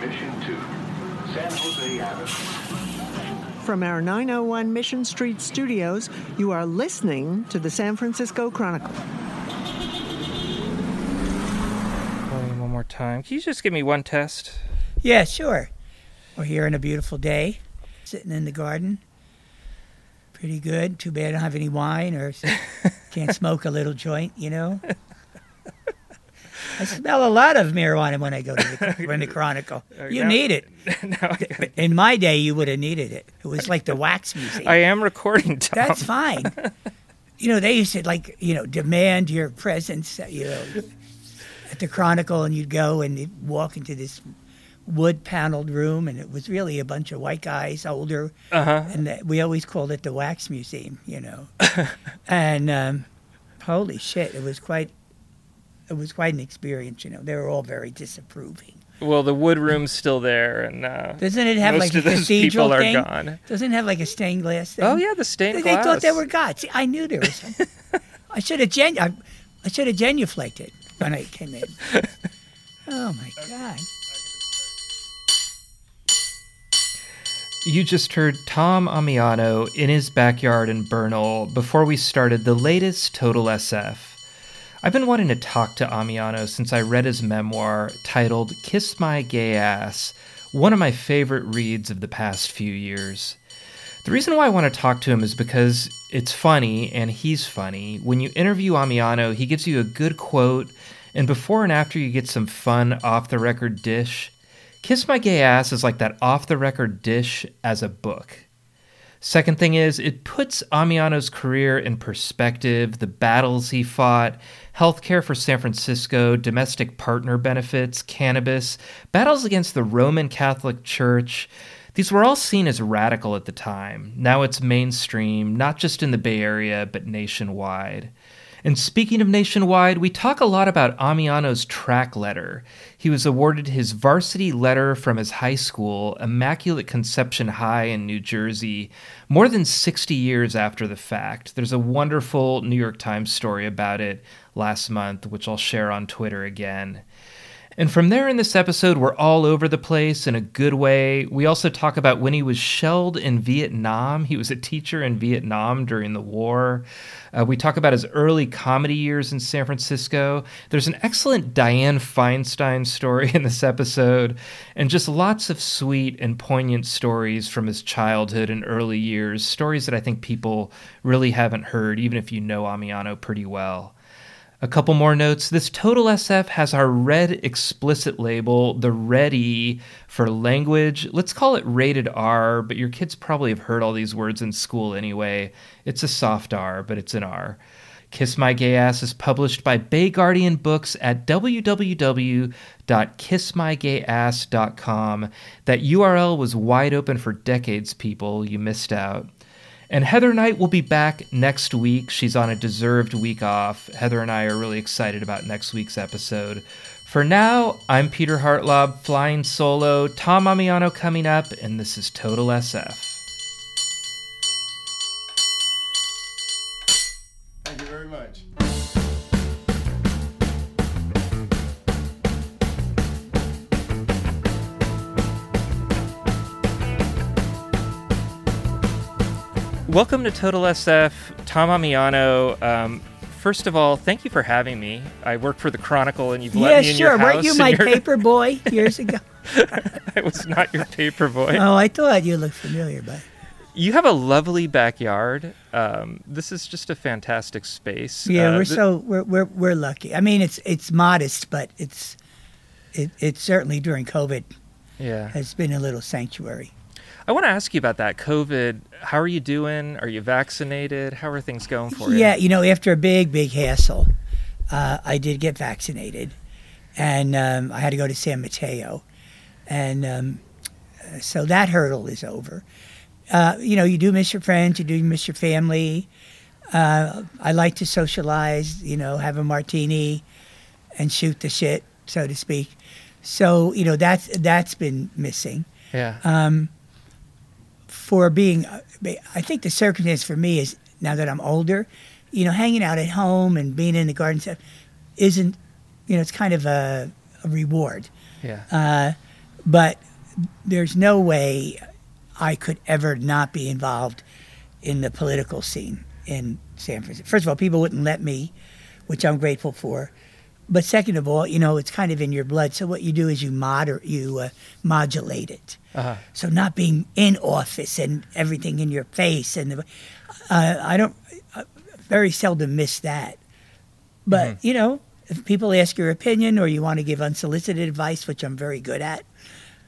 Mission 2, San Jose Avenue. From our 901 Mission Street studios, you are listening to the San Francisco Chronicle. One more time. Can you just give me one test? Yeah, sure. We're here on a beautiful day, sitting in the garden. Pretty good. Too bad I don't have any wine or can't smoke a little joint, you know? I smell a lot of marijuana when I go to the, when the Chronicle. You now- need it. In my day, you would have needed it. It was like the wax museum. I am recording, Tom. That's fine. you know, they used to like, you know, demand your presence, uh, you know, at the Chronicle, and you'd go and you'd walk into this wood paneled room, and it was really a bunch of white guys, older, Uh-huh. and that, we always called it the Wax Museum, you know. and um, holy shit, it was quite, it was quite an experience. You know, they were all very disapproving. Well, the wood room's still there, and uh, Doesn't it have like a cathedral people are thing? gone. Doesn't it have like a stained glass thing? Oh yeah, the stained They glass. They thought they were gods. See, I knew there was. Some. I should have gen. I, I should have genuflected when I came in. Oh my God! You just heard Tom Ammiano in his backyard in Bernal before we started the latest Total SF. I've been wanting to talk to Ammiano since I read his memoir titled Kiss My Gay Ass, one of my favorite reads of the past few years. The reason why I want to talk to him is because it's funny and he's funny. When you interview Ammiano, he gives you a good quote, and before and after you get some fun off the record dish. Kiss My Gay Ass is like that off the record dish as a book. Second thing is, it puts Ammiano's career in perspective, the battles he fought, healthcare for San Francisco, domestic partner benefits, cannabis, battles against the Roman Catholic Church. These were all seen as radical at the time. Now it's mainstream, not just in the Bay Area, but nationwide. And speaking of nationwide, we talk a lot about Ammiano's track letter. He was awarded his varsity letter from his high school, Immaculate Conception High in New Jersey, more than 60 years after the fact. There's a wonderful New York Times story about it last month, which I'll share on Twitter again. And from there in this episode, we're all over the place in a good way. We also talk about when he was shelled in Vietnam. He was a teacher in Vietnam during the war. Uh, we talk about his early comedy years in San Francisco. There's an excellent Dianne Feinstein story in this episode, and just lots of sweet and poignant stories from his childhood and early years. Stories that I think people really haven't heard, even if you know Ammiano pretty well. A couple more notes. This Total SF has our red explicit label, the ready for language. Let's call it rated R, but your kids probably have heard all these words in school anyway. It's a soft R, but it's an R. Kiss My Gay Ass is published by Bay Guardian Books at www.kissmygayass.com. That URL was wide open for decades, people. You missed out. And Heather Knight will be back next week. She's on a deserved week off. Heather and I are really excited about next week's episode. For now, I'm Peter Hartlaub flying solo, Tom Ammiano coming up, and this is Total SF. Welcome to Total SF, Tom Ammiano. Um, first of all, thank you for having me. I work for the Chronicle, and you've let Yeah, me in sure. your house. Yeah, sure. Weren't you my paper boy years ago? I was not your paper boy. oh, I thought you looked familiar, but You have a lovely backyard. Um, this is just a fantastic space. yeah, Uh, we're th- so we're we're we're lucky. I mean, it's it's modest, but it's it it's certainly during COVID yeah. has been a little sanctuary. I want to ask you about that COVID. How are you doing? Are you vaccinated? How are things going for you? Yeah, you know, after a big, big hassle, uh, I did get vaccinated, and um, I had to go to San Mateo, and um, so that hurdle is over. Uh, you know, you do miss your friends, you do miss your family. Uh, I like to socialize, you know, have a martini, and shoot the shit, so to speak. So you know, that's that's been missing Yeah. um, for being, I think the circumstance for me is now that I'm older, you know, hanging out at home and being in the garden stuff isn't, you know, it's kind of a, a reward. yeah. Uh, but there's no way I could ever not be involved in the political scene in San Francisco. First of all, people wouldn't let me, which I'm grateful for. But second of all, you know, it's kind of in your blood. So what you do is you moder- you uh, modulate it. Uh-huh. So not being in office and everything in your face, and the, uh, I don't I very seldom miss that. But you know, if people ask your opinion or you want to give unsolicited advice, which I'm very good at,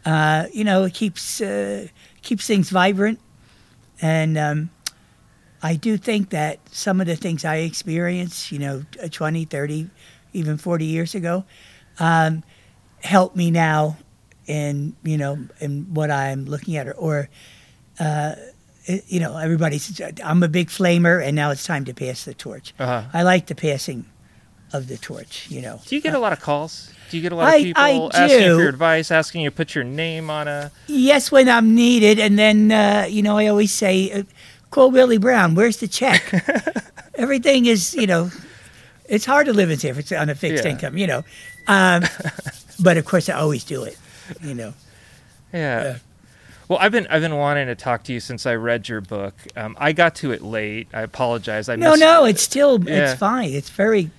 uh, you know, it keeps uh, keeps things vibrant. And um, I do think that some of the things I experienced, you know, 20, 30, even 40 years ago, um, help me now in, you know, in what I'm looking at. Or, or uh, it- you know, everybody's, I'm a big flamer and now it's time to pass the torch. Uh-huh. I like the passing of the torch, you know. Do you get a lot of calls? Do you get a lot I- of people asking you for your advice, asking you to put your name on a? Yes, when I'm needed, and then uh, you know I always say, uh, "Call Willie Brown. Where's the check?" Everything is, you know, it's hard to live in San Francisco on a fixed Yeah. income, you know. Um, but of course, I always do it, you know. Yeah. Yeah. Well, I've been I've been wanting to talk to you since I read your book. Um, I got to it late. I apologize. I No, missed- no, it's still Yeah. it's fine. It's very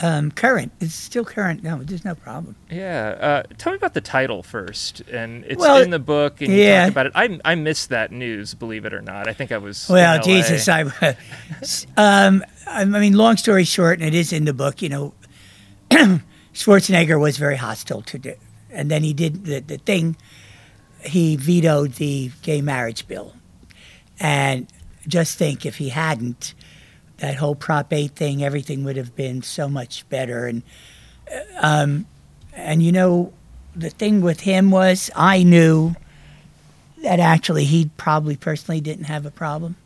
um, current. It's still current. No, there's no problem. Yeah. Uh, tell me about the title first. And it's Well, in the book, and you yeah. talk about it. I I missed that news. Believe it or not, I think I was. Well. Jesus, I, um, I mean, long story short, and it is in the book. You know, Schwarzenegger was very hostile to it, and then he did the, the thing. He vetoed the gay marriage bill, and just think if he hadn't, that whole Prop Eight thing, everything would have been so much better. And um, and you know, the thing with him was I knew that actually he probably personally didn't have a problem,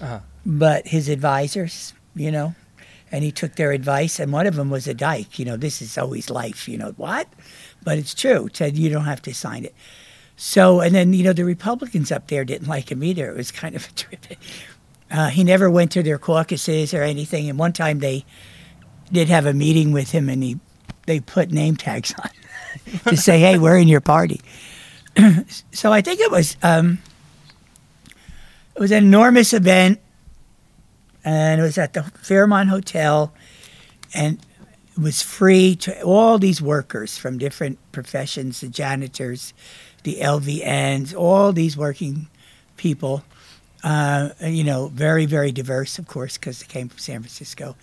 Uh-huh. but his advisors, you know, and he took their advice, and one of them was a dyke. You know, this is always life. You know what? But it's true. Said you don't have to sign it. So, and then you know the Republicans up there didn't like him either. It was kind of a trip. Uh, he never went to their caucuses or anything. And one time they did have a meeting with him, and he they put name tags on to say, "Hey, we're in your party." so I think it was um, it was an enormous event, and it was at the Fairmont Hotel, and it was free to all these workers from different professions, the janitors, the LVNs, all these working people. Uh, you know, very very diverse, of course, because they came from San Francisco,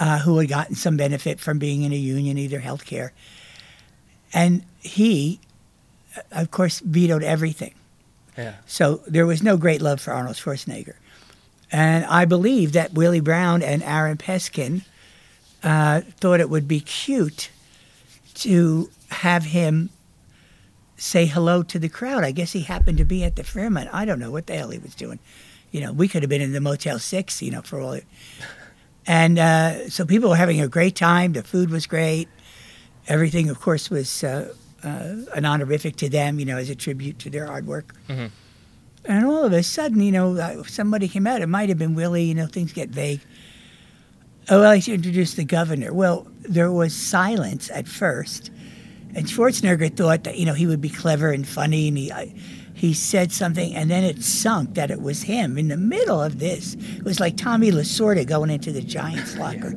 uh, who had gotten some benefit from being in a union, either health care. And he, of course, vetoed everything. Yeah. So there was no great love for Arnold Schwarzenegger. And I believe that Willie Brown and Aaron Peskin uh, thought it would be cute to have him say hello to the crowd. I guess he happened to be at the Fairmont. I don't know what the hell he was doing. You know, we could have been in the Motel 6, you know, for all it. And uh, so people were having a great time. The food was great. Everything, of course, was uh, uh, an honorific to them, you know, as a tribute to their hard work. And all of a sudden, you know, uh, somebody came out. It might have been Willie. You know, things get vague. Oh, well, I should introduce the governor. Well, there was silence at first, and Schwarzenegger thought that you know he would be clever and funny, and he I, he said something, and then it sunk that it was him in the middle of this. It was like Tommy Lasorda going into the Giants locker.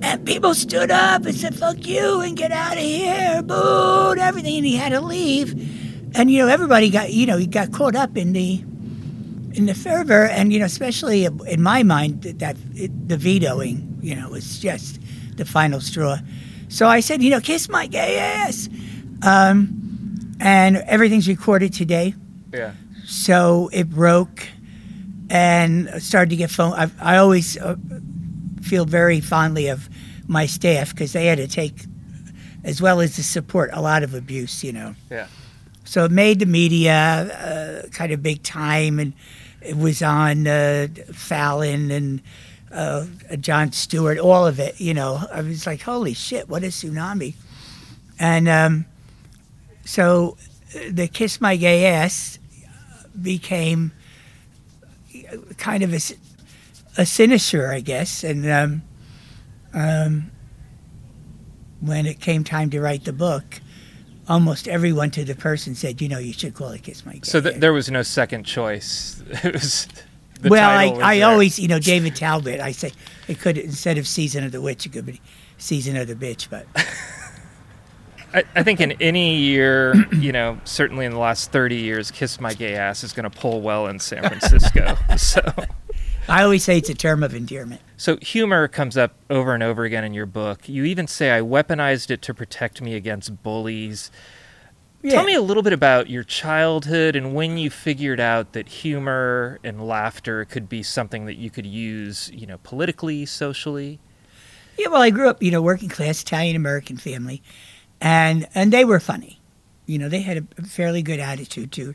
And people stood up and said, fuck you and get out of here, boo, and everything. And he had to leave. And, you know, everybody got, you know, he got caught up in the, in the fervor. And, you know, especially in my mind, that, that it, the vetoing, you know, was just the final straw. So I said, you know, kiss my gay ass. Um, and everything's recorded today. Yeah. So it broke and started to get phone. I, I always uh, feel very fondly of my staff because they had to take, as well as the support, a lot of abuse, you know. Yeah. So it made the media uh, kind of big time, and it was on uh, Fallon and uh, Jon Stewart, all of it. You know, I was like, "Holy shit, what a tsunami!" And um, so uh, the "Kiss My Gay Ass" became kind of a sinister, I guess. And um, um, when it came time to write the book, almost everyone to the person said, you know, you should call it Kiss My Gay So th- there was no second choice. It was. Well, I, I always, you know, David Talbot, I say it could, instead of Season of the Witch, it could be Season of the Bitch, but I, I think in any year, you know, certainly in the last 30 years, Kiss My Gay Ass is going to pull well in San Francisco. so, I always say it's a term of endearment. so humor comes up over and over again in your book. You even say, I weaponized it to protect me against bullies. Tell me a little bit about your childhood and when you figured out that humor and laughter could be something that you could use, you know, politically, socially. Yeah, well, I grew up, you know, working class Italian American family, and and they were funny. You know, they had a fairly good attitude to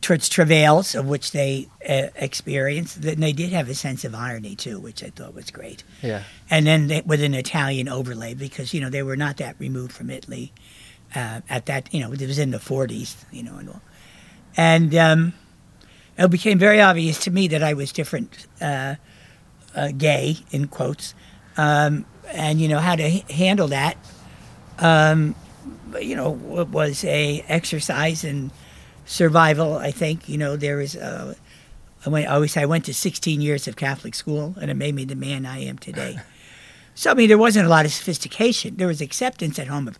towards travails of which they uh, experienced. And they did have a sense of irony too, which I thought was great. Yeah. And then they, with an Italian overlay because you know they were not that removed from Italy uh, at that. You know, it was in the 40s. You know, and all. And um, it became very obvious to me that I was different, uh, uh, gay in quotes, um, and you know how to h- handle that. Um, you know, wa- was a exercise in survival. I think you know there is. Uh, I went. I always say I went to 16 years of Catholic school, and it made me the man I am today. so I mean, there wasn't a lot of sophistication. There was acceptance at home of,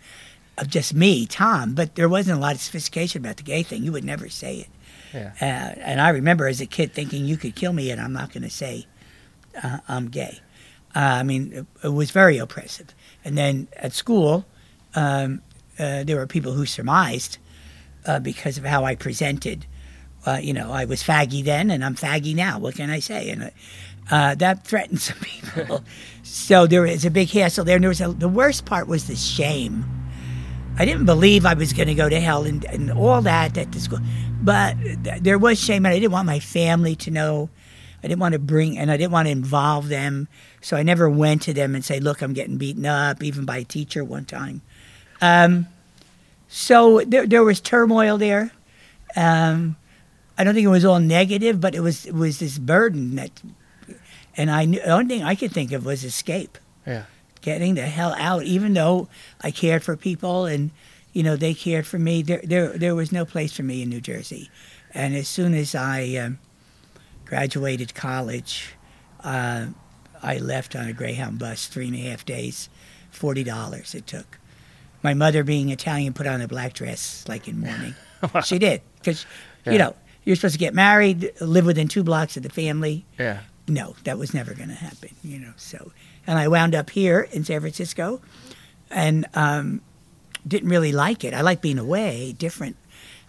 of just me, Tom, but there wasn't a lot of sophistication about the gay thing. You would never say it. Yeah. Uh, and I remember as a kid thinking you could kill me and I'm not going to say uh, I'm gay. Uh, I mean, it, it was very oppressive. And then at school, um, uh, there were people who surmised uh, because of how I presented. Uh, you know, I was faggy then and I'm faggy now. What can I say? And that threatened some people. so there was a big hassle there. And there was a, the worst part was the shame. I didn't believe I was going to go to hell and, and all that at the school. But th- there was shame, and I didn't want my family to know. I didn't want to bring, and I didn't want to involve them. So I never went to them and say, "Look, I'm getting beaten up," even by a teacher one time. Um, so there, there was turmoil there. Um, I don't think it was all negative, but it was it was this burden that, and I knew, the only thing I could think of was escape Yeah. Getting the hell out. Even though I cared for people and you know they cared for me, there there there was no place for me in New Jersey. And as soon as I um, graduated college, uh, I left on a Greyhound bus, three and a half days, forty dollars it took. My mother, being Italian, put on a black dress like in mourning. she did because Yeah. you know you're supposed to get married, live within two blocks of the family Yeah. No, that was never going to happen, you know. So, and I wound up here in San Francisco, and um, didn't really like it. I like being away, different.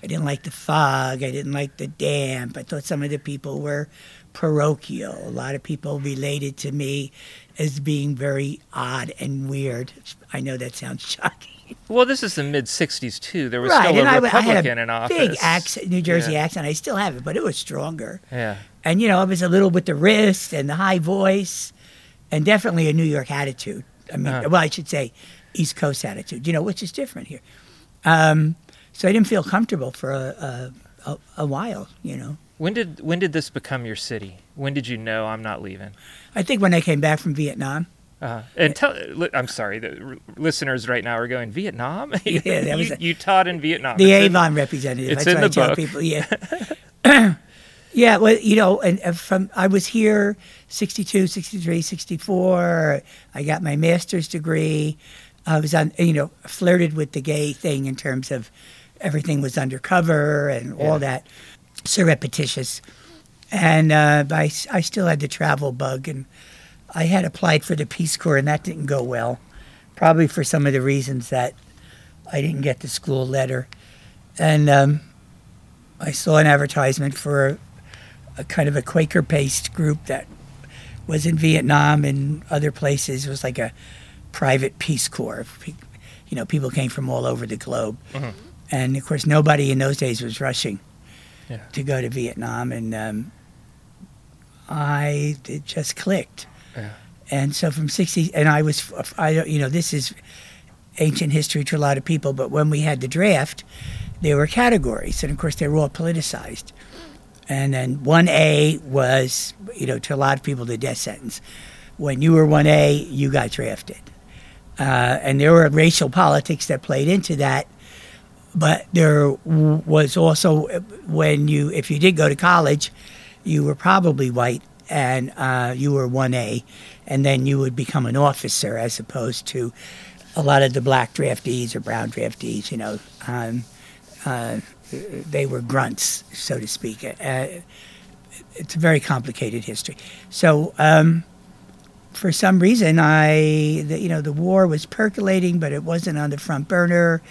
I didn't like the fog. I didn't like the damp. I thought some of the people were parochial. A lot of people related to me as being very odd and weird. I know that sounds shocking. Well, this is the mid '60s too. There was right, still a I, I Republican had a in office. big accent, New Jersey Yeah. accent. I still have it, but it was stronger. Yeah. And you know, it was a little with the wrist and the high voice, and definitely a New York attitude. I mean, Uh-huh. well, I should say East Coast attitude. You know, which is different here. Um, so I didn't feel comfortable for a, a, a, a while. You know, When did when did this become your city? When did you know I'm not leaving? I think when I came back from Vietnam, Uh, and tell, I'm sorry, the listeners right now are going Vietnam. Yeah, that was you, a- you taught in Vietnam. the It's in- Avon representative. it's That's in the I book. people. Yeah. yeah, well, you know, and and from I was here 62, 63, 64. I got my master's degree. I was on, you know, flirted with the gay thing in terms of everything was undercover and all that surreptitious. And uh, I, I still had the travel bug, and I had applied for the Peace Corps, and that didn't go well, probably for some of the reasons that I didn't get the school letter. And um, I saw an advertisement for a, a kind of a Quaker based group that was in Vietnam and other places. It was like a private Peace Corps. You know, people came from all over the globe. Mhm. And of course, nobody in those days was rushing Yeah. to go to Vietnam. And um, I, it just clicked. And so from 60, and I was, I you know, this is ancient history to a lot of people, but when we had the draft, there were categories, and of course they were all politicized. And then 1A was, you know, to a lot of people, the death sentence. When you were 1A, you got drafted. Uh, and there were racial politics that played into that. but there was also when you if you did go to college, you were probably white and uh, you were one A, and then you would become an officer as opposed to a lot of the black draftees or brown draftees. You know, um, uh, they were grunts, so to speak. Uh, it's a very complicated history. So. Um, for some reason, I, the, you know, the war was percolating, but it wasn't on the front burner.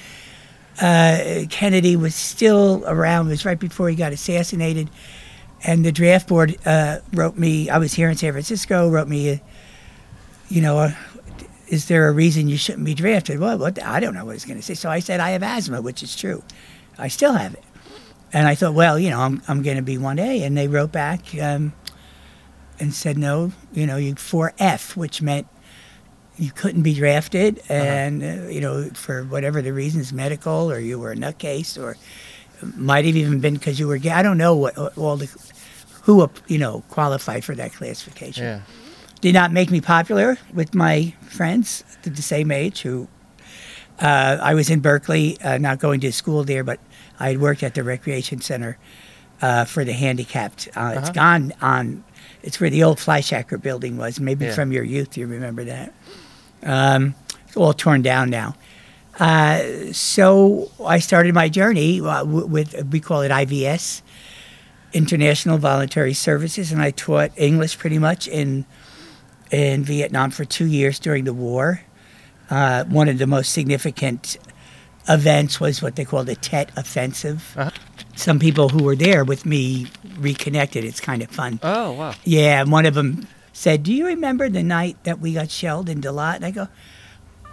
Uh, Kennedy was still around. It was right before he got assassinated, and the draft board uh, wrote me. I was here in San Francisco. Wrote me, you know, a, is there a reason you shouldn't be drafted? Well, what the, I don't know what he's going to say. So I said I have asthma, which is true. I still have it, and I thought, well, you know, I'm I'm going to be one A, and they wrote back. Um, and said no, you know, you four F, which meant you couldn't be drafted, and uh, you know, for whatever the reasons, medical, or you were a nutcase, or might have even been because you were gay. I don't know what all the who you know qualified for that classification. Yeah. Did not make me popular with my friends the same age who. Uh, I was in Berkeley, uh, not going to school there, but I had worked at the recreation center uh, for the handicapped. Uh, It's gone on it's where the old Fleishhacker building was. Maybe Yeah. from your youth you remember that. Um, it's all torn down now. Uh, so I started my journey uh, with we call it IVS, International Voluntary Services, and I taught English pretty much in in Vietnam for two years during the war. Uh, one of the most significant events was what they call the Tet Offensive. Uh-huh. Some people who were there with me reconnected. It's kind of fun. Oh wow. Yeah, and one of them said, "Do you remember the night that we got shelled in Dalat?" And I go,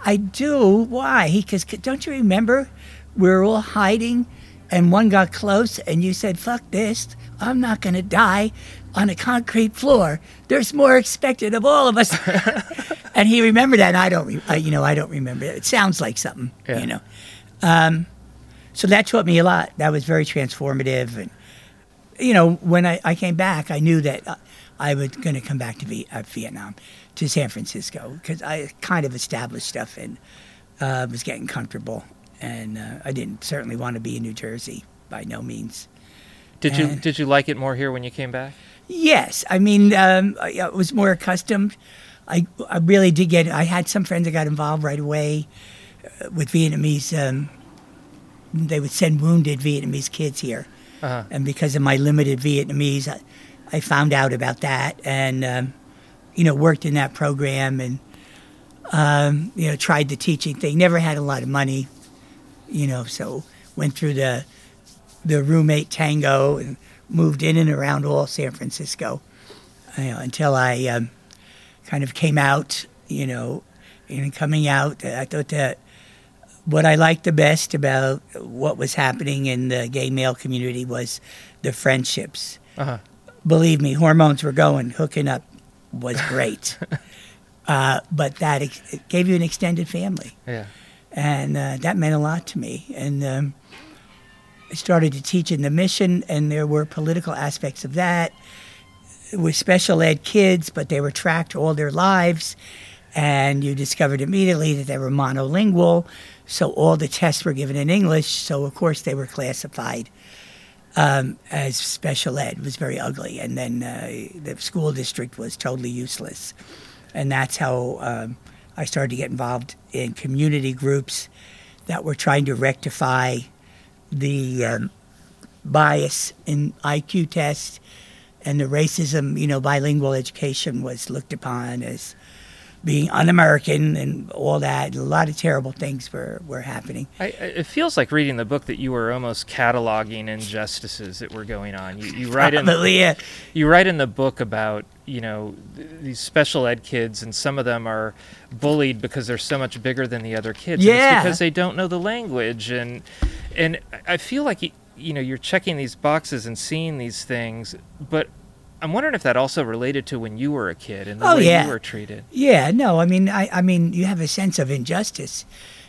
"I do. Why?" He goes, "Don't you remember? We were all hiding, and one got close, and you said, "Fuck this! I'm not going to die on a concrete floor. There's more expected of all of us." and he remembered that. And I don't, re- I, you know, I don't remember it. It sounds like something, Yeah. you know. Um, so that taught me a lot. That was very transformative, and you know, when I, I came back, I knew that uh, I was going to come back to v- uh, Vietnam, to San Francisco, because I kind of established stuff and uh, was getting comfortable. And uh, I didn't certainly want to be in New Jersey by no means. Did you did you like it more here when you came back? Yes, I mean, um, I, I was more accustomed. I, I really did get. I had some friends that got involved right away uh, with Vietnamese. Um, they would send wounded Vietnamese kids here, Uh-huh. and because of my limited Vietnamese, I, I found out about that, and um, you know, worked in that program, and um, you know, tried the teaching thing. Never had a lot of money, you know, so went through the the roommate tango and moved in and around all San Francisco you know, until I um, kind of came out, you know, and coming out, I thought that what I liked the best about what was happening in the gay male community was the friendships. Uh-huh. Believe me, hormones were going, hooking up was great. uh, but that ex- it gave you an extended family Yeah. and uh, that meant a lot to me. And um, I started to teach in the mission, and there were political aspects of that with special ed kids, but they were tracked all their lives, and you discovered immediately that they were monolingual, so all the tests were given in English. So of course they were classified um, as special ed. Was very ugly, and then uh, the school district was totally useless, and that's how um, I started to get involved in community groups that were trying to rectify the um, bias in IQ tests and the racism. You know, bilingual education was looked upon as being un-American and all that. A lot of terrible things were, were happening. I, it feels like reading the book that you were almost cataloging injustices that were going on. You, you write in Probably, yeah. you write in the book about you know these special ed kids, and some of them are bullied because they're so much bigger than the other kids. and Yeah. it's because they don't know the language, and and I- feel like you know you're checking these boxes and seeing these things, but I'm wondering if that also related to when you were a kid and the Oh, way yeah. you were treated. Yeah, no, I mean, I, I mean, you have a sense of injustice.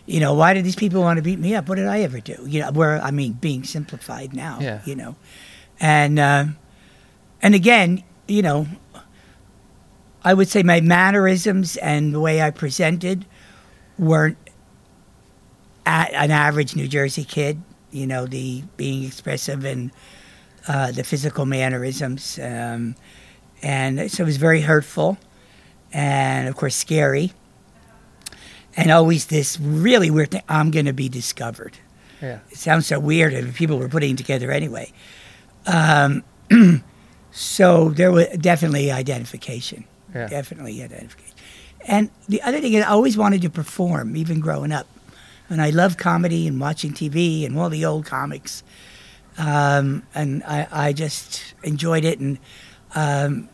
You know, why do these people want to beat me up? What did I ever do? You know, where I mean, being simplified now. Yeah. You know, and uh, and again, you know, I would say my mannerisms and the way I presented weren't an average New Jersey kid. you know, the being expressive and uh, the physical mannerisms. Um, and so it was very hurtful and, of course, scary. And always this really weird thing I'm going to be discovered. Yeah. It sounds so weird, and people were putting it together anyway. Um, so there was definitely identification. Yeah. Definitely identification. And the other thing is, I always wanted to perform, even growing up. And I loved comedy and watching TV and all the old comics. Um, and I, I just enjoyed it. And um,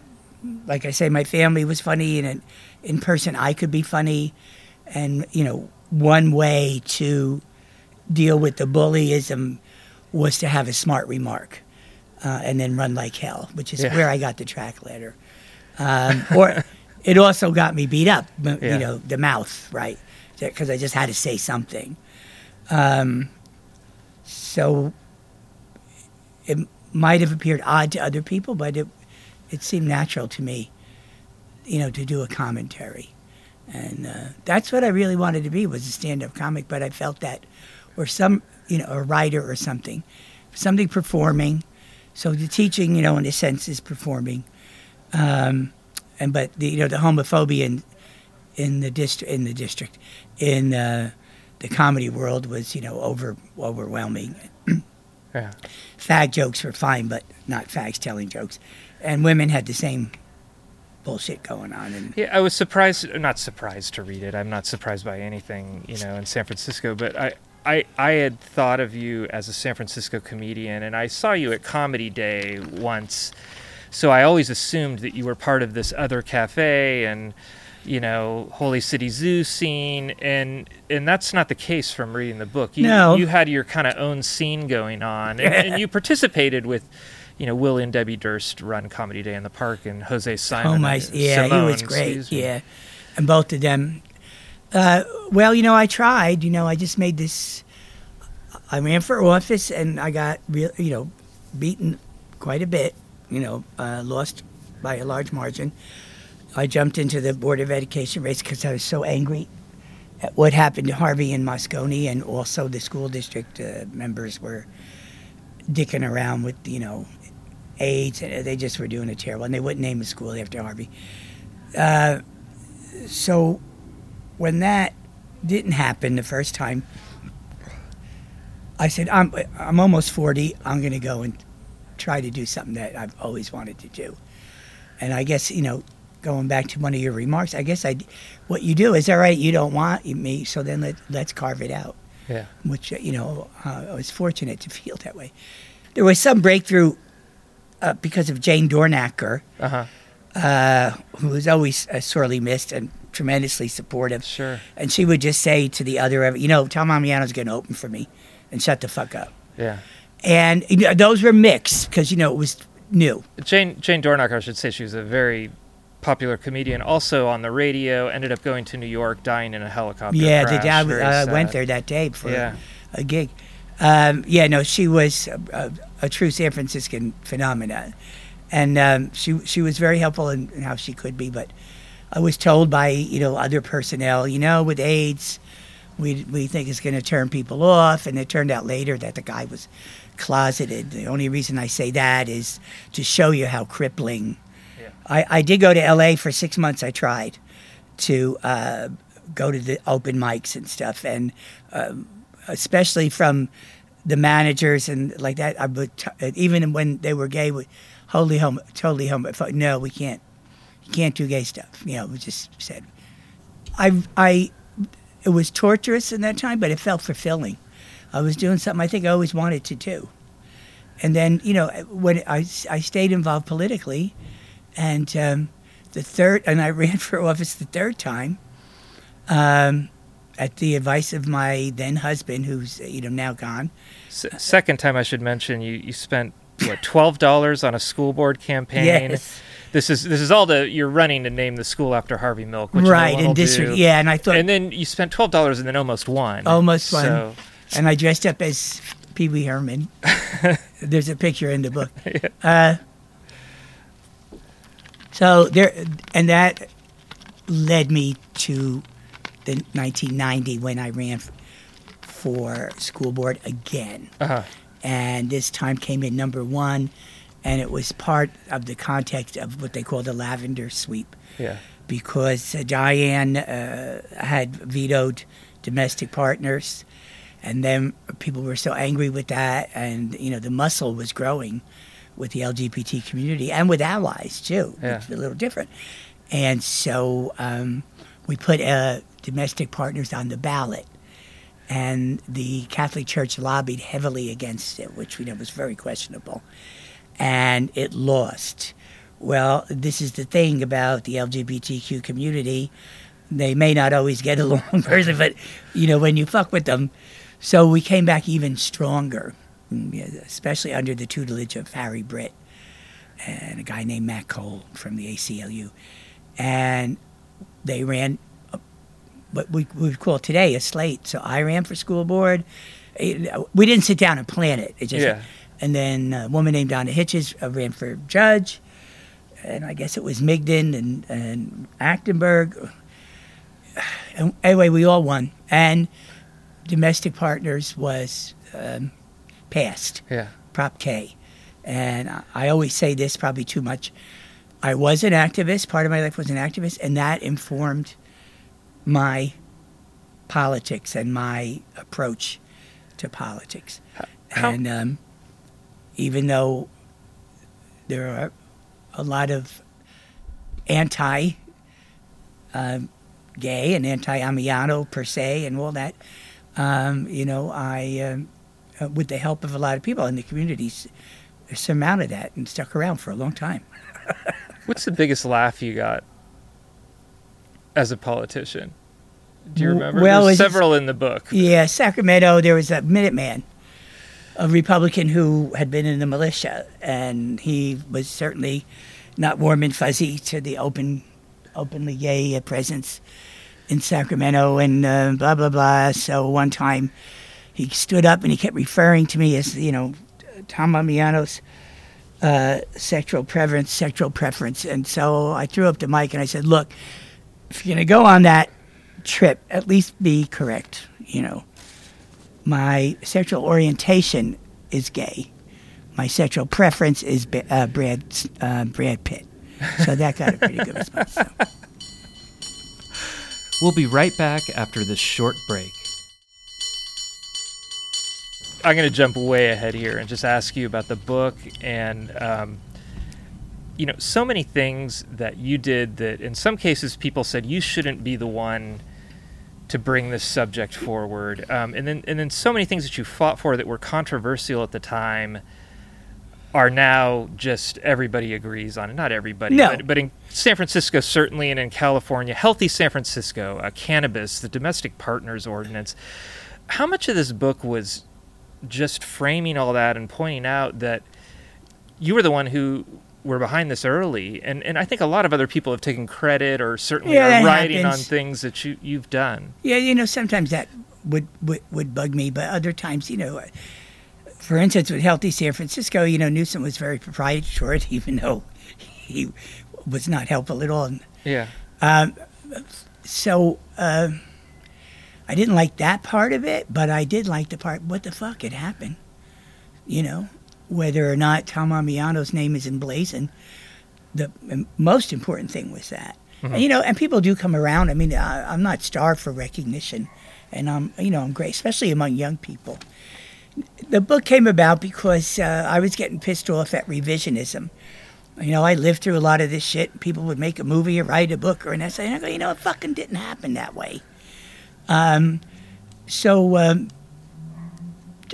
like I say, my family was funny, and in, in person, I could be funny. And, you know, one way to deal with the bullyism was to have a smart remark uh, and then run like hell, which is Yeah. where I got the track letter. Um, or it also got me beat up, m- Yeah. you know, the mouth, right? Because I just had to say something. Um, so it might have appeared odd to other people, but it it seemed natural to me, you know, to do a commentary, and uh, that's what I really wanted to be was a stand-up comic. But I felt that, or some, you know, a writer or something, something performing. So the teaching, you know, in a sense, is performing, um, and but the you know the homophobia in in the district in the district in uh, the comedy world was you know over overwhelming. Yeah. Fag jokes were fine, but not fags telling jokes, and women had the same bullshit going on. And Yeah, I was surprised, not surprised to read it. I'm not surprised by anything, you know, in San Francisco, but I, I, I had thought of you as a San Francisco comedian, and I saw you at Comedy Day once, so I always assumed that you were part of this other cafe and, you know, Holy City Zoo scene, and and that's not the case from reading the book. You, No. you had your kind of own scene going on, and, and you participated with. You know, Will and Debbie Durst run Comedy Day in the Park, and Jose Simon. oh my, yeah, he was great. Yeah, and both of them. Uh, well, you know, I tried. You know, I just made this. I ran for office, and I got real, you know, beaten quite a bit. You know, uh, lost by a large margin. I jumped into the Board of Education race because I was so angry at what happened to Harvey and Moscone, and also the school district uh, members were dicking around with, you know, AIDS. And they just were doing it terrible, and they wouldn't name a school after Harvey. Uh, so when that didn't happen the first time, I said, I'm, I'm almost 40. I'm going to go and try to do something that I've always wanted to do. And I guess, you know, going back to one of your remarks, I guess I, what you do is, all right, you don't want me, so then let, let's carve it out, Yeah. which, you know, uh, I was fortunate to feel that way. There was some breakthrough uh, because of Jane Dornacker, Uh huh. uh, who was always uh, sorely missed and tremendously supportive. Sure. And she would just say to the other, you know, Tom Ammiano's going to open for me and shut the fuck up. Yeah. And you know, those were mixed because, you know, it was new. Jane Jane Dornacker, I should say, she was a very popular comedian. Also on the radio, ended up going to New York, dying in a helicopter yeah, the crash. I, Very I went there that day for Yeah. a gig. Um, yeah, no, she was a, a, a true San Franciscan phenomenon. And um, she she was very helpful in, in how she could be. But I was told by, you know, other personnel, you know, with AIDS, we, we think it's going to turn people off. And it turned out later that the guy was closeted. The only reason I say that is to show you how crippling. I, I did go to LA for six months. I tried to uh, go to the open mics and stuff. And um, especially from the managers and like that, I would t- even when they were gay, we wholly homo, totally homo. No, we can't. You can't do gay stuff. You know, we just said. I I it was torturous in that time, but it felt fulfilling. I was doing something I think I always wanted to do. And then, you know, when I, I stayed involved politically, and um, the third, and I ran for office the third time, um, at the advice of my then husband, who's you know now gone. S- second time I should mention you you spent what twelve dollars on a school board campaign. Yes. This is this is all the you're running to name the school after Harvey Milk, which right no in district, yeah. And I thought And then you spent twelve dollars and then almost won. Almost won. So and I dressed up as Pee Wee Herman. There's a picture in the book. Uh, so there, and that led me to the 1990 when I ran for school board again. Uh-huh. And this time came in number one, and it was part of the context of what they call the lavender sweep Yeah. because uh, Dianne uh, had vetoed domestic partners, and then people were so angry with that, and you know the muscle was growing with the LGBT community and with allies too, Yeah. is a little different. And so um, we put uh, domestic partners on the ballot, and the Catholic Church lobbied heavily against it, which we know was very questionable, and it lost. Well, this is the thing about the LGBTQ community. They may not always get along personally, but you know, when you fuck with them. So we came back even stronger, especially under the tutelage of Harry Britt and a guy named Matt Cole from the ACLU. And they ran what we would call today a slate. So I ran for school board. We didn't sit down and plan it. It just Yeah. and then a woman named Donna Hitchens uh, ran for judge, and I guess it was Migden and and Achtenberg. And anyway, we all won, and domestic partners was um, passed. Yeah. Prop K. And I- always say this probably too much. I was an activist, part of my life was an activist, and that informed my politics and my approach to politics. how- and um, even though there are a lot of anti um, gay and anti Ammiano per se and all that, um, you know, I, um, uh, with the help of a lot of people in the communities, surmounted that and stuck around for a long time. What's the biggest laugh you got as a politician? Do you remember? well, There's several in the book. Yeah, Sacramento, there was a Minuteman, a Republican who had been in the militia, and he was certainly not warm and fuzzy to the open, openly gay presence in Sacramento, and uh, blah blah blah. So one time, he stood up and he kept referring to me as you know, Tom Ammiano's uh, sexual preference, sexual preference, and so I threw up the mic and I said, "Look, if you're gonna go on that." trip at least be correct you know my sexual orientation is gay my sexual preference is uh, brad uh, brad pitt so that got a pretty good response so. We'll be right back after this short break. I'm going to jump way ahead here and just ask you about the book and, um, you know, so many things that you did that in some cases people said you shouldn't be the one to bring this subject forward. Um, and then, and then so many things that you fought for that were controversial at the time are now just everybody agrees on it. Not everybody, No. but, but in San Francisco certainly, and in California, healthy San Francisco, uh, cannabis, the domestic partners ordinance. How much of this book was just framing all that and pointing out that you were the one who were behind this early, and, and I think a lot of other people have taken credit or certainly Yeah, are writing on things that you you've done. yeah you know sometimes that would, would would bug me but other times you know for instance with healthy san francisco you know newsom was very proprietary even though he was not helpful at all. Yeah, so uh, I didn't like that part of it, but I did like the part. What the fuck had happened? You know, whether or not Tom Ammiano's name is emblazoned. The most important thing was that, and, you know, and people do come around. I mean, I, I'm not starved for recognition, and I'm, you know, I'm great, especially among young people. The book came about because uh, I was getting pissed off at revisionism. You know, I lived through a lot of this shit. People would make a movie or write a book or an essay, and I go, you know, it fucking didn't happen that way. Um, so um,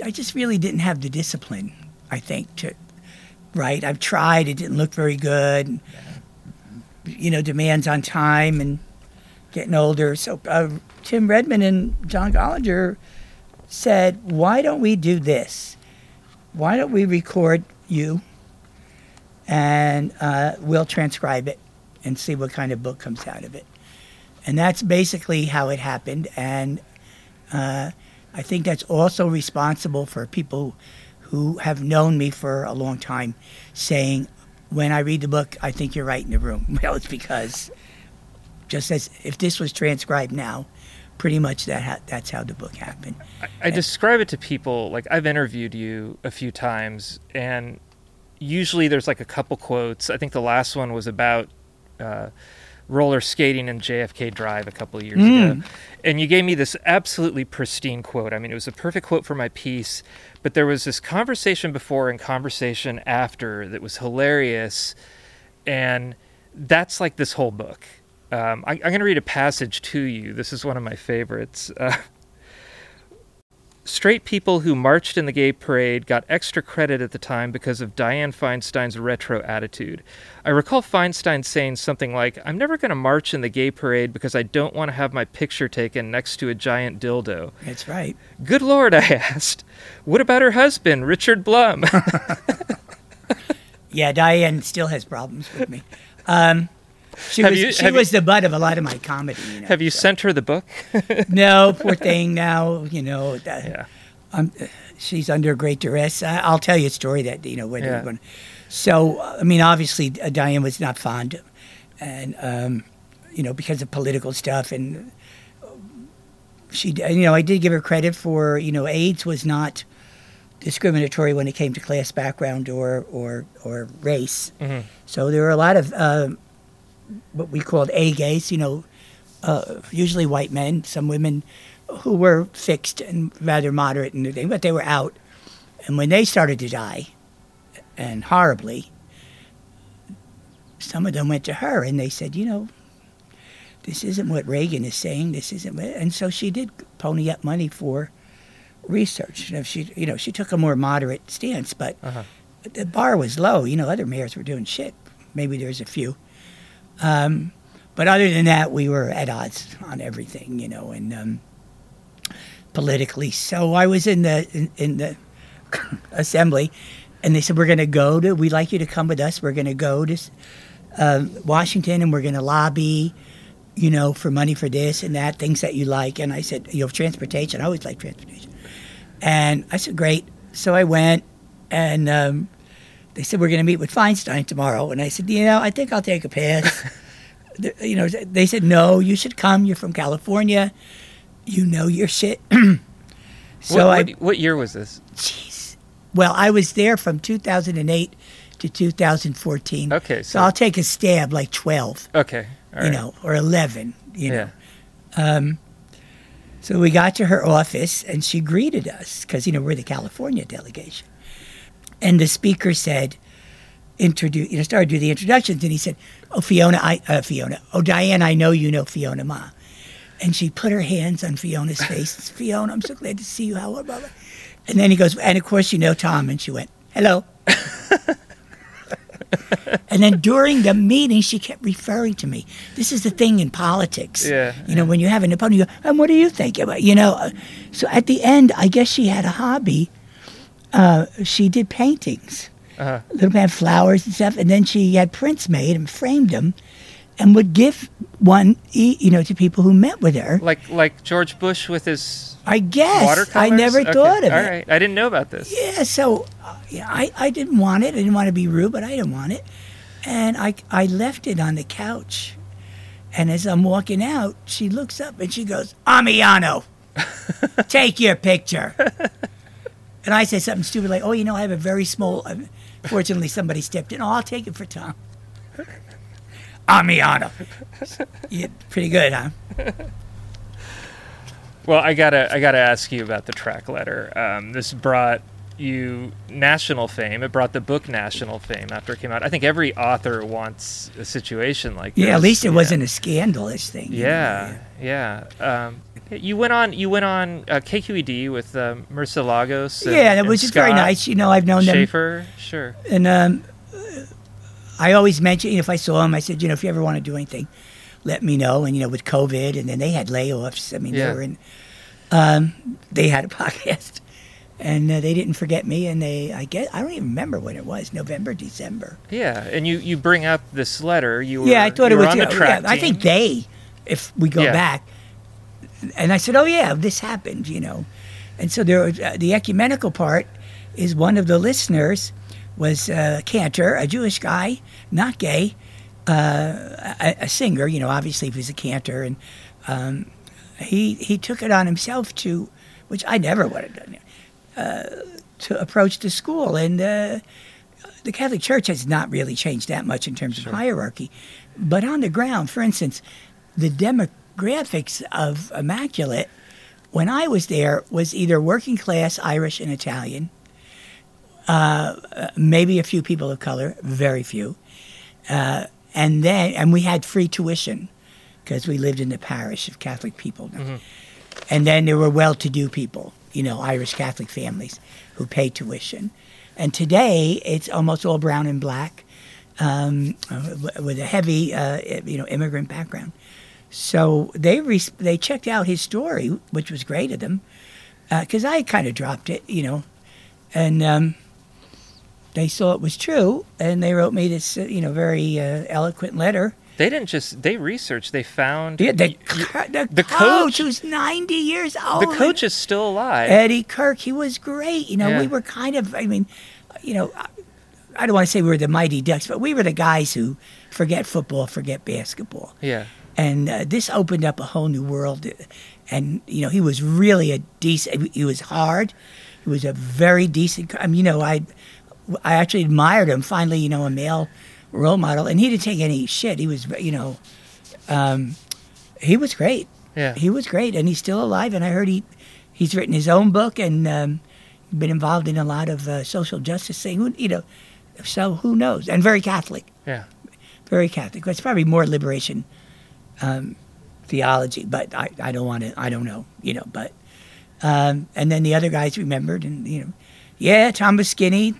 I just really didn't have the discipline, I think, to write. I've tried; it didn't look very good. You know, demands on time and getting older. So uh, Tim Redmond and John Gollinger said, "Why don't we do this? Why don't we record you?" and uh, we'll transcribe it and see what kind of book comes out of it. And that's basically how it happened. And uh, I think that's also responsible for people who have known me for a long time saying, when I read the book, I think you're right in the room. Well, it's because just as if this was transcribed now, pretty much that ha- that's how the book happened. I describe it to people like I've interviewed you a few times, and usually there's like a couple quotes. I think the last one was about uh, roller skating in JFK Drive a couple of years ago, and you gave me this absolutely pristine quote. I mean, it was a perfect quote for my piece, but there was this conversation before and conversation after that was hilarious, and that's like this whole book. Um, I, I'm going to read a passage to you. This is one of my favorites. Uh, Straight people who marched in the gay parade got extra credit at the time because of Dianne Feinstein's retro attitude. I recall Feinstein saying something like, I'm never going to march in the gay parade because I don't want to have my picture taken next to a giant dildo. That's right. Good Lord, I asked. What about her husband, Richard Blum? Yeah, Dianne still has problems with me. Um, she Have was you- she you- was the butt of a lot of my comedy. You know, Have you so- sent her the book? No, poor thing. Now you know. That, Yeah. um, she's under great duress. I, I'll tell you a story that you know whether Yeah. you're. So I mean, obviously, uh, Dianne was not fond, of, and um, you know because of political stuff, and she, you know, I did give her credit for you know AIDS was not discriminatory when it came to class background or or or race. Mhm. So there were a lot of um, what we called A gays, you know, uh, usually white men, some women who were fixed and rather moderate in their thing, but they were out. And when they started to die, and horribly, some of them went to her and they said, you know, this isn't what Reagan is saying. This isn't, what, and so she did pony up money for research. You know, she, you know, she took a more moderate stance, but Uh-huh. the bar was low. You know, other mayors were doing shit. Maybe there's a few. Um, but other than that, we were at odds on everything, you know, and um, politically. So I was in the in, in the assembly, and they said we're going to go to. We'd like you to come with us. We're going to go to uh, Washington, and we're going to lobby, you know, for money for this and that, things that you like. And I said, you know, transportation. I always like transportation. And I said, great. So I went, and um, they said we're going to meet with Feinstein tomorrow. And I said, you know, I think I'll take a pass. You know, they said no. You should come. You're from California. You know your shit. so what, I, what, what year was this? jeez. Well, I was there from 2008 to 2014. Okay, So, so- I'll take a stab, like 12, Okay. all you know, or 11. You know. Yeah. So we got to her office and she greeted us because, you know, we're the California delegation. And the speaker said, introduce, you know, started to do the introductions. And he said, Oh, Fiona, I, uh, Fiona, oh, Dianne, I know you know Fiona Ma. And she put her hands on Fiona's face. Fiona, I'm so glad to see you. How blah, blah. And then he goes, And of course, you know Tom. And she went, Hello. and then during the meeting, she kept referring to me. This is the thing in politics. Yeah, You know, when you have an opponent, you go, and what do you think about, you know? uh, So at the end, I guess she had a hobby. Uh, she did paintings, Uh-huh. little bit of flowers and stuff, and then she had prints made and framed them, and would give one, you know, to people who met with her. Like like George Bush with his I guess. I never Okay, thought of All it. right, I didn't know about this. Yeah, so uh, yeah, I, I didn't want it. I didn't want to be rude, but I didn't want it. And I, I left it on the couch. And as I'm walking out, she looks up and she goes, Ammiano, take your picture. And I say something stupid like, oh, you know, I have a very small. Uh, fortunately, somebody stepped in. Oh, I'll take it for Tom. Ammiano. yeah, pretty good, huh? Well, I gotta I gotta ask you about the track letter. Um, this brought you national fame. It brought the book national fame after it came out. I think every author wants a situation like this. Yeah, at least it Yeah. wasn't a scandalous thing. you know, Yeah, yeah. Um, you went on. You went on uh, KQED with Marisa Lagos. And, Yeah, and was just very nice. You know, I've known them Shafer. Sure. And um, I always mention if I saw him, I said, you know, if you ever want to do anything, let me know. And you know, with COVID, and then they had layoffs. I mean, Yeah. they were in. Um, they had a podcast, and uh, they didn't forget me. And they, I guess, I don't even remember when it was, November, December. Yeah, and you you bring up this letter. You were, yeah, I thought you it was. on the yeah, track yeah, I think they, if we go Yeah. back, and I said, oh yeah, this happened, you know, and so there was, uh, the ecumenical part is one of the listeners was uh, Cantor, a Jewish guy, not gay, uh, a, a singer, you know, obviously he was a cantor, and um, he he took it on himself to, which I never would have done, uh, to approach the school. And uh, the Catholic Church has not really changed that much in terms of hierarchy, but on the ground, for instance, the demographics of Immaculate when I was there was either working class Irish and Italian, uh, maybe a few people of color, very few, uh, and then and we had free tuition because we lived in the parish of Catholic people. And then there were well-to-do people, you know, Irish Catholic families who paid tuition. And today it's almost all brown and black, um, uh, with a heavy, uh, you know, immigrant background. So they re- they checked out his story, which was great of them, because I kind of dropped it, you know, and um, they saw it was true, and they wrote me this, uh, you know, very uh, eloquent letter. They didn't just they researched. They found Yeah, the, y- the, the coach, coach- who's ninety years old. the coach is still alive. Eddie Kirk, he was great. You know, Yeah. we were kind of, I mean, you know, I- I don't want to say we were the mighty ducks, but we were the guys who forget football, forget basketball. yeah, and uh, this opened up a whole new world. And you know, he was really a decent. He was hard. He was a very decent. I mean, you know, I I actually admired him. Finally, you know, a male role model, and he didn't take any shit. He was, you know, um, he was great. yeah. He was great, and he's still alive. And I heard he he's written his own book and um, been involved in a lot of uh, social justice thing. Who- You know, so who knows? And very Catholic yeah. very Catholic. It's probably more liberation um, theology, but I, I don't want to. I don't know, you know. But um, and then the other guys remembered, and you know, yeah, Tom was skinny,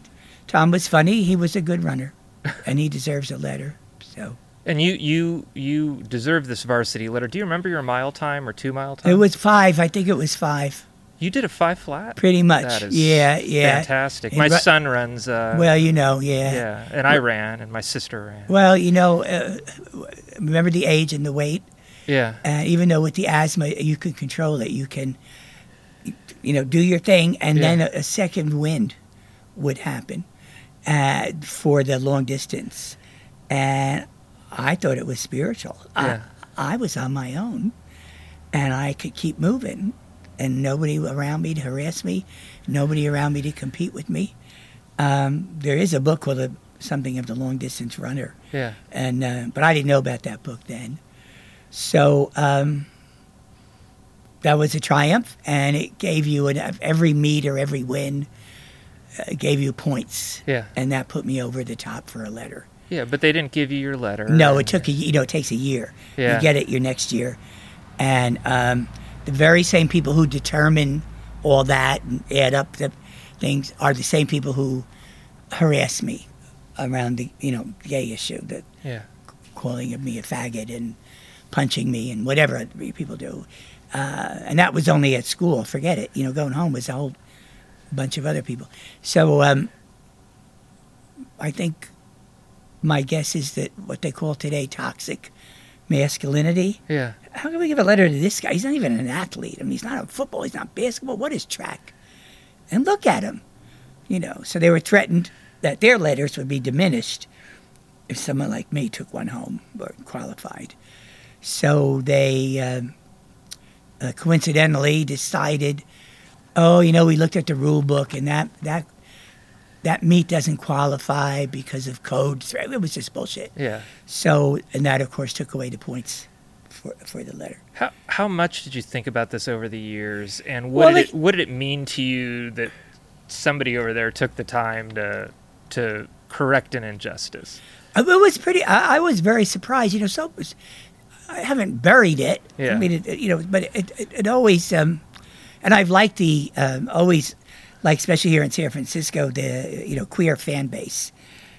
Tom was funny. He was a good runner, and he deserves a letter. So And you you you deserve this varsity letter. Do you remember your mile time or two mile time? it was five. I think it was five, You did a five flat. pretty much. Yeah, yeah. fantastic. And My ru- son runs. Uh, Well, you know, yeah. yeah, and I ran, and my sister ran. Well, you know, uh, remember the age and the weight. Yeah, uh, even though with the asthma you can control it, you can, you know, do your thing, and then a, a second wind would happen uh, for the long distance, and I thought it was spiritual. Yeah. I, I was on my own, and I could keep moving, and nobody around me to harass me, nobody around me to compete with me. Um, there is a book called "Something of the Long Distance Runner," yeah. and uh, but I didn't know about that book then. So um, that was a triumph, and it gave you an, every meet or every win uh, gave you points, Yeah. and that put me over the top for a letter. Yeah, but they didn't give you your letter. No, it took a you know it takes a year. Yeah. You get it your next year, and um, the very same people who determine all that and add up the things are the same people who harass me around the you know gay issue that Yeah, calling me a faggot and punching me and whatever people do. Uh, and that was only at school. Forget it. You know, going home was a whole bunch of other people. So um, I think my guess is that what they call today toxic masculinity. yeah, How can we give a letter to this guy? He's not even an athlete. I mean, he's not a football. He's not basketball. What is track? And look at him. You know, so they were threatened that their letters would be diminished if someone like me took one home or qualified. So they um, uh, coincidentally decided, oh, you know, we looked at the rule book and that that that meet doesn't qualify because of code. threat. It was just bullshit. yeah. So, and that of course took away the points for for the letter. How how much did you think about this over the years, and what Well, did like- it what did it mean to you that somebody over there took the time to to correct an injustice? It was pretty. I, I was very surprised. You know, so was, I haven't buried it. Yeah. I mean, it- you know, but it, it, it always. Um, and I've liked the um, always, like especially here in San Francisco, the you know queer fan base.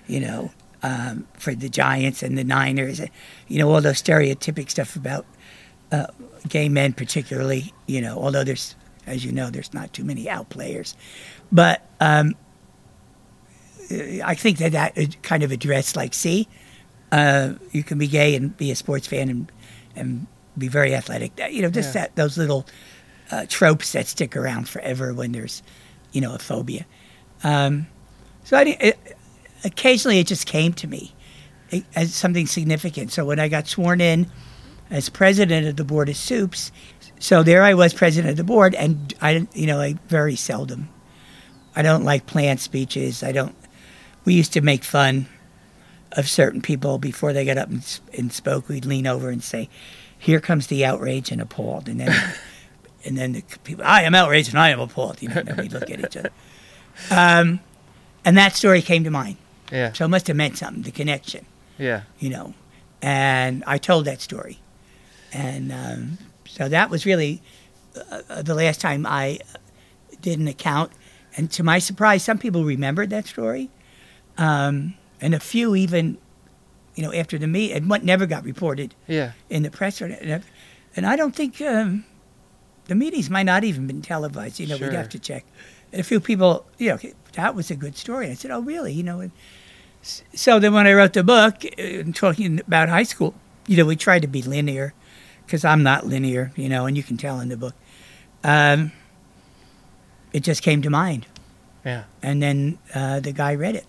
You know, um, for the Giants and the Niners, and, you know all those stereotypic stuff about uh, gay men, particularly. You know, although there's, as you know, there's not too many out players, but. Um, I think that that kind of addressed like, see, uh, you can be gay and be a sports fan and and be very athletic. You know, just Yeah. that those little uh, tropes that stick around forever when there's, you know, a phobia. Um, so I, it, occasionally it just came to me as something significant. So when I got sworn in as president of the board of soups. So there I was, president of the board, and I, you know, very seldom. I don't like planned speeches. I don't. We used to make fun of certain people before they got up and, and spoke. We'd lean over and say, "Here comes the outraged and appalled," and then, and then the people, "I am outraged and I am appalled." You know, and we look at each other. Um, and that story came to mind. Yeah. So it must have meant something. The connection Yeah. you know. And I told that story. And um, so that was really uh, uh, the last time I did an account. And to my surprise, some people remembered that story. Um, and a few even, you know, after the meet, and what never got reported Yeah. in the press. Or, and and I don't think um, the meetings might not even been televised. You know, Sure. we'd have to check. And a few people, you know, that was a good story. I said, oh, really? You know, and so then when I wrote the book, uh, talking about high school, you know, we tried to be linear because I'm not linear, you know, and you can tell in the book. Um, it just came to mind. Yeah. And then uh, the guy read it.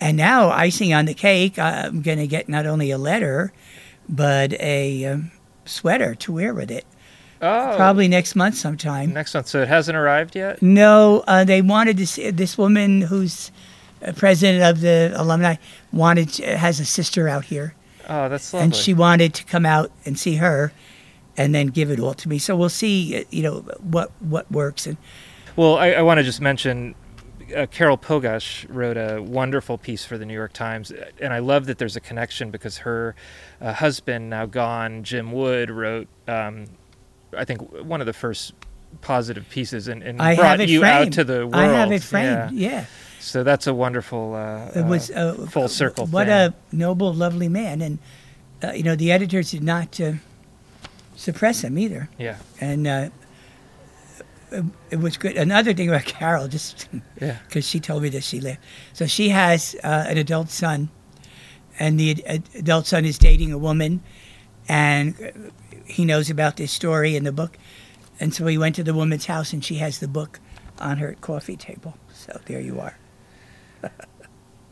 And now, icing on the cake, I'm going to get not only a letter, but a um, sweater to wear with it. Oh. Probably next month sometime. next month. So it hasn't arrived yet. No, uh, they wanted to see this woman who's uh, president of the alumni wanted to, has a sister out here, Oh, that's lovely. and she wanted to come out and see her, and then give it all to me. So we'll see, uh, you know, what what works. And Well, I, I want to just mention uh, Carol Pogash wrote a wonderful piece for the New York Times, and I love that there's a connection because her uh, husband, now gone, Jim Wood, wrote, um, I think, one of the first positive pieces and, and I brought you framed. out to the world. I have it framed. Yeah. Yeah, So that's a wonderful uh, it was uh, uh, full circle What thing. a noble, lovely man, and uh, you know the editors did not uh, suppress him either. yeah, and uh, it, it was good. Another thing about Carol, just yeah. because she told me that she lived. So she has uh, an adult son, and the ad- adult son is dating a woman, and he knows about this story in the book, and so he went to the woman's house, and she has the book on her coffee table. So there you are.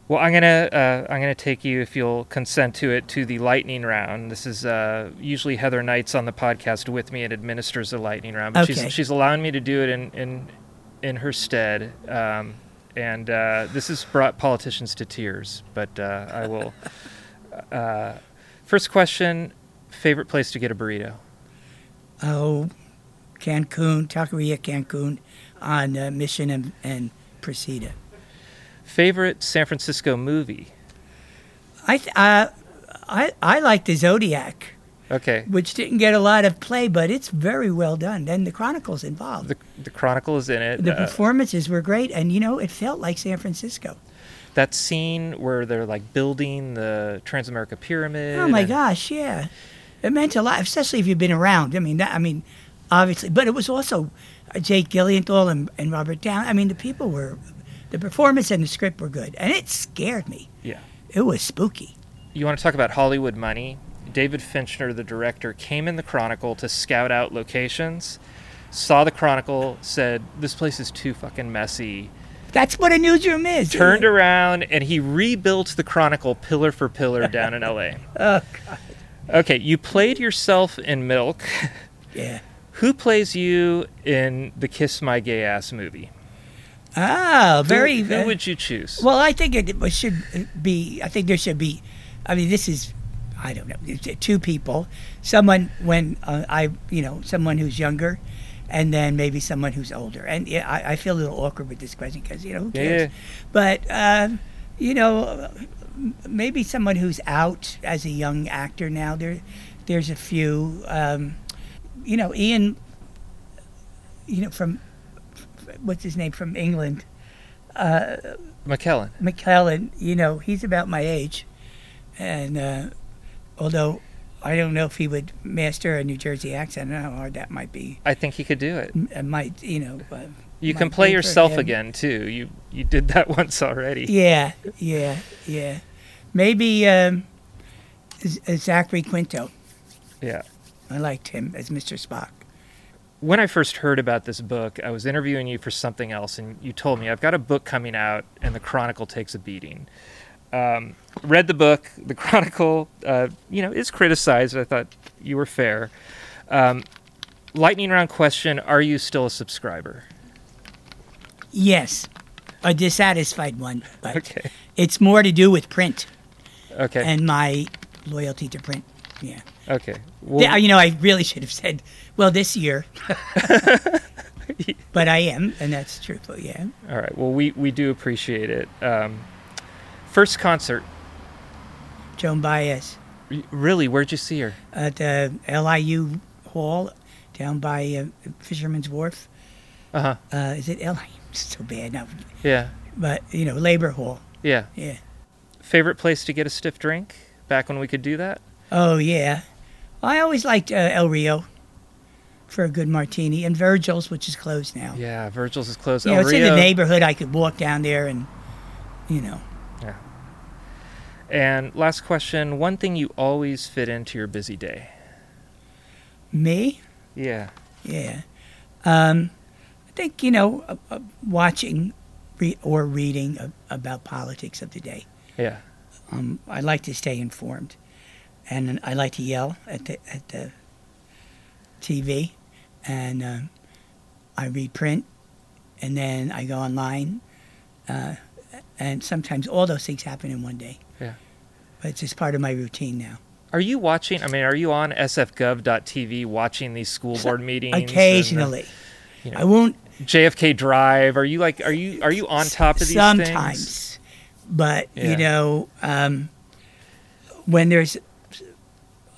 Well, I'm gonna uh, I'm gonna take you, if you'll consent to it, to the lightning round. This is uh, usually Heather Knight's on the podcast with me and administers the lightning round, but Okay. she's she's allowing me to do it in in in her stead. Um, and uh, this has brought politicians to tears, but uh, I will. Uh, first question: favorite place to get a burrito? Oh, Cancun, Taqueria Cancun, on uh, Mission and, and Precita. Favorite San Francisco movie? I th- uh, I I like the Zodiac. Okay, which didn't get a lot of play, but it's very well done. And the Chronicles involved. the the Chronicle is in it. The Uh, performances were great, and you know, it felt like San Francisco. that scene where they're like building the Transamerica Pyramid. Oh my gosh, yeah, it meant a lot, especially if you've been around. I mean, that, I mean, obviously, but it was also uh, Jake Gyllenhaal and, and Robert Down. I mean, the people were, the performance and the script were good, and it scared me. Yeah. It was spooky. You want to talk about Hollywood money? David Fincher, the director, came in the Chronicle to scout out locations, saw the Chronicle, said, This place is too fucking messy. That's what a newsroom is. Turned around and he rebuilt the Chronicle pillar for pillar down in LA. Oh God. Okay, you played yourself in Milk. Yeah. Who plays you in the Kiss My Gay Ass movie? Oh, very. Who, uh, who would you choose? Well, I think it should be. I think there should be. I mean, this is. I don't know. Two people. Someone when uh, I, you know, someone who's younger, and then maybe someone who's older. And yeah, I, I feel a little awkward with this question because you know who cares. yeah. But um, you know, maybe someone who's out as a young actor now. There, there's a few. Um, you know, Ian. You know, from what's his name from England. McKellen. McKellen, you know, he's about my age, and uh, although I don't know if he would master a New Jersey accent, I don't know how hard that might be. I think he could do it. It might, you know. Uh, You can play yourself again too. You you did that once already. Yeah, yeah, yeah. Maybe um, uh, Zachary Quinto. Yeah. I liked him as Mr. Spock. When I first heard about this book, I was interviewing you for something else, and you told me I've got a book coming out, and the Chronicle takes a beating. Um, read the book. The Chronicle, uh, you know, is criticized. I thought you were fair. Um, lightning round question: Are you still a subscriber? Yes, a dissatisfied one, but Okay. it's more to do with print Okay. and my loyalty to print. Yeah. okay. Well, Yeah, you know, I really should have said, well, this year. but I am, and that's truthful, yeah. all right. Well, we we do appreciate it. Um, first concert. Joan Baez Y- Really, where'd you see her? at the LIU Hall down by uh, Fisherman's Wharf. Uh huh. Uh, is it LIU? It's so bad now. Yeah. But, you know, Labor Hall. Yeah. Yeah. Favorite place to get a stiff drink? Back when we could do that. Oh, yeah. I always liked uh, El Rio for a good martini, and Virgil's, which is closed now. Yeah. Virgil's is closed. Know, El it's in the neighborhood. I could walk down there and, you know. Yeah. And last question: One thing you always fit into your busy day. Me? Yeah. Yeah. Um, I think, you know, uh, uh, watching re- or reading about politics of the day. Yeah. Um, I like to stay informed. And I like to yell at the, at the TV. And um, I read print. And then I go online. Uh, and sometimes all those things happen in one day. Yeah. But it's just part of my routine now. Are you watching? I mean, are you on sfgov.tv watching these school board meetings? and, Occasionally. you know, I won't JFK Drive. Are you like? Are you are you on top of these sometimes things? But Yeah. you know um, when there's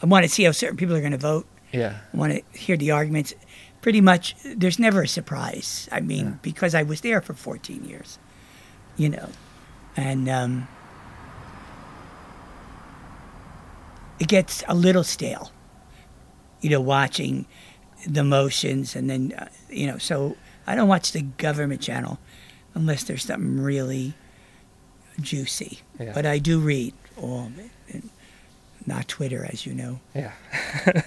i want to see how certain people are going to vote. Yeah. i want to hear the arguments. Pretty much there's never a surprise. I mean because i was there for 14 years you know. And um, it gets a little stale you know watching the motions and then uh, you know so i don't watch the government channel unless there's something really juicy Yeah. but i do read all of it and not twitter as you know Yeah.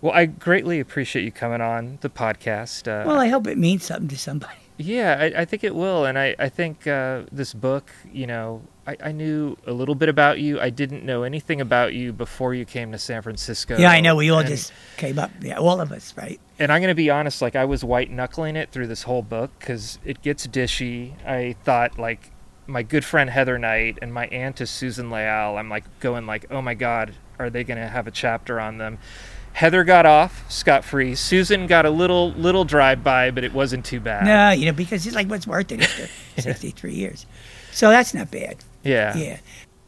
well, I greatly appreciate you coming on the podcast. Uh, well i hope it means something to somebody Yeah, I, I think it will, and I I think uh, this book, you know, I, I knew a little bit about you. I didn't know anything about you before you came to San Francisco. yeah i know we all and, just came up yeah all of us right And I'm gonna be honest, like I was white knuckling it through this whole book because it gets dishy. I thought like my good friend Heather Knight and my aunt is Susan Leal. I'm like going like, oh my god, are they gonna have a chapter on them? Heather got off scot free. Susan got a little little drive by, but it wasn't too bad. no you know because it's like what's worth it after 63 years so that's not bad Yeah. yeah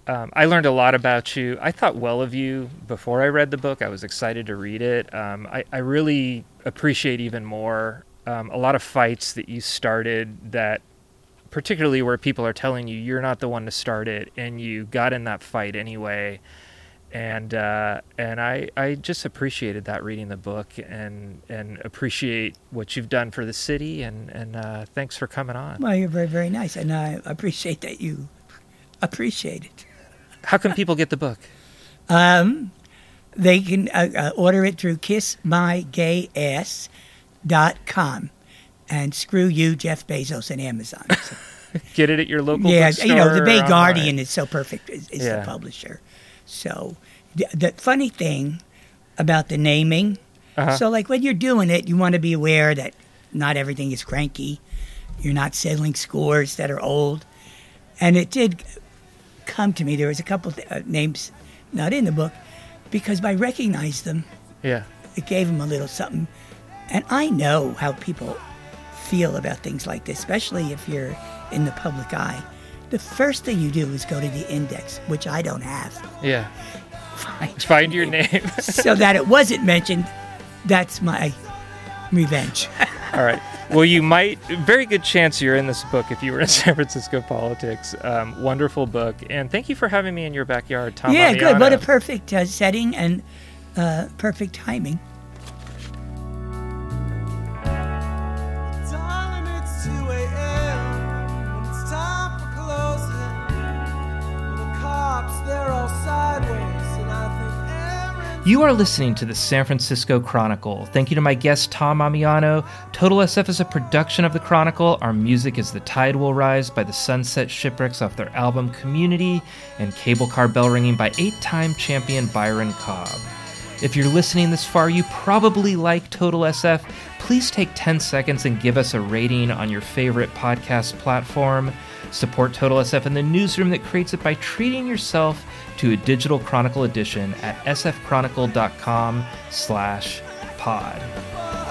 Um, I learned a lot about you. I thought well of you before I read the book. I was excited to read it. Um, I, I really appreciate even more um, a lot of fights that you started that, particularly where people are telling you you're not the one to start it, and you got in that fight anyway. And uh, and I, I just appreciated that reading the book and and appreciate what you've done for the city and and uh, thanks for coming on. well you're very very nice and i appreciate that you appreciate it How can people get the book? Um, they can uh, uh, order it through kissmygayass.com. And screw you, Jeff Bezos and Amazon. So, Get it at your local yeah, you know, the Bay online? Guardian is so perfect, is, is Yeah. the publisher. So, the, the funny thing about the naming, Uh-huh. so like when you're doing it, you want to be aware that not everything is cranky. You're not settling scores that are old. And it did come to me. There was a couple th- uh, names not in the book because I recognized them. Yeah. It gave them a little something. And I know how people feel about things like this, especially if you're in the public eye. The first thing you do is go to the index, which I don't have. Yeah. Find, Find your name. so that it wasn't mentioned. That's my revenge. All right. Well, you might. Very good chance you're in this book if you were in San Francisco politics. Um, wonderful book, and thank you for having me in your backyard, Tom. yeah, good. What a perfect uh, setting and uh, perfect timing. You are listening to the San Francisco Chronicle. Thank you to my guest, Tom Ammiano. Total SF is a production of the Chronicle. Our music is The Tide Will Rise by the Sunset Shipwrecks off their album Community, and Cable Car Bell Ringing by eight time champion Byron Cobb. If you're listening this far, you probably like Total SF. Please take 10 seconds and give us a rating on your favorite podcast platform. Support Total SF and the newsroom that creates it by treating yourself to a digital chronicle edition at sfchronicle.com slash pod.